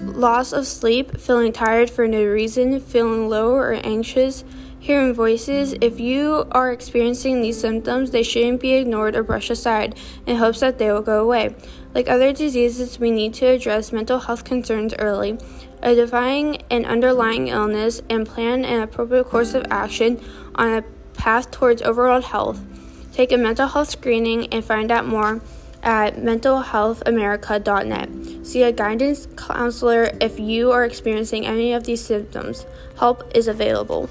loss of sleep, feeling tired for no reason, feeling low or anxious, hearing voices. If you are experiencing these symptoms, they shouldn't be ignored or brushed aside in hopes that they will go away. Like other diseases, we need to address mental health concerns early, identifying an underlying illness, and plan an appropriate course of action on a path towards overall health. Take a mental health screening and find out more at mentalhealthamerica.net. See a guidance counselor if you are experiencing any of these symptoms. Help is available.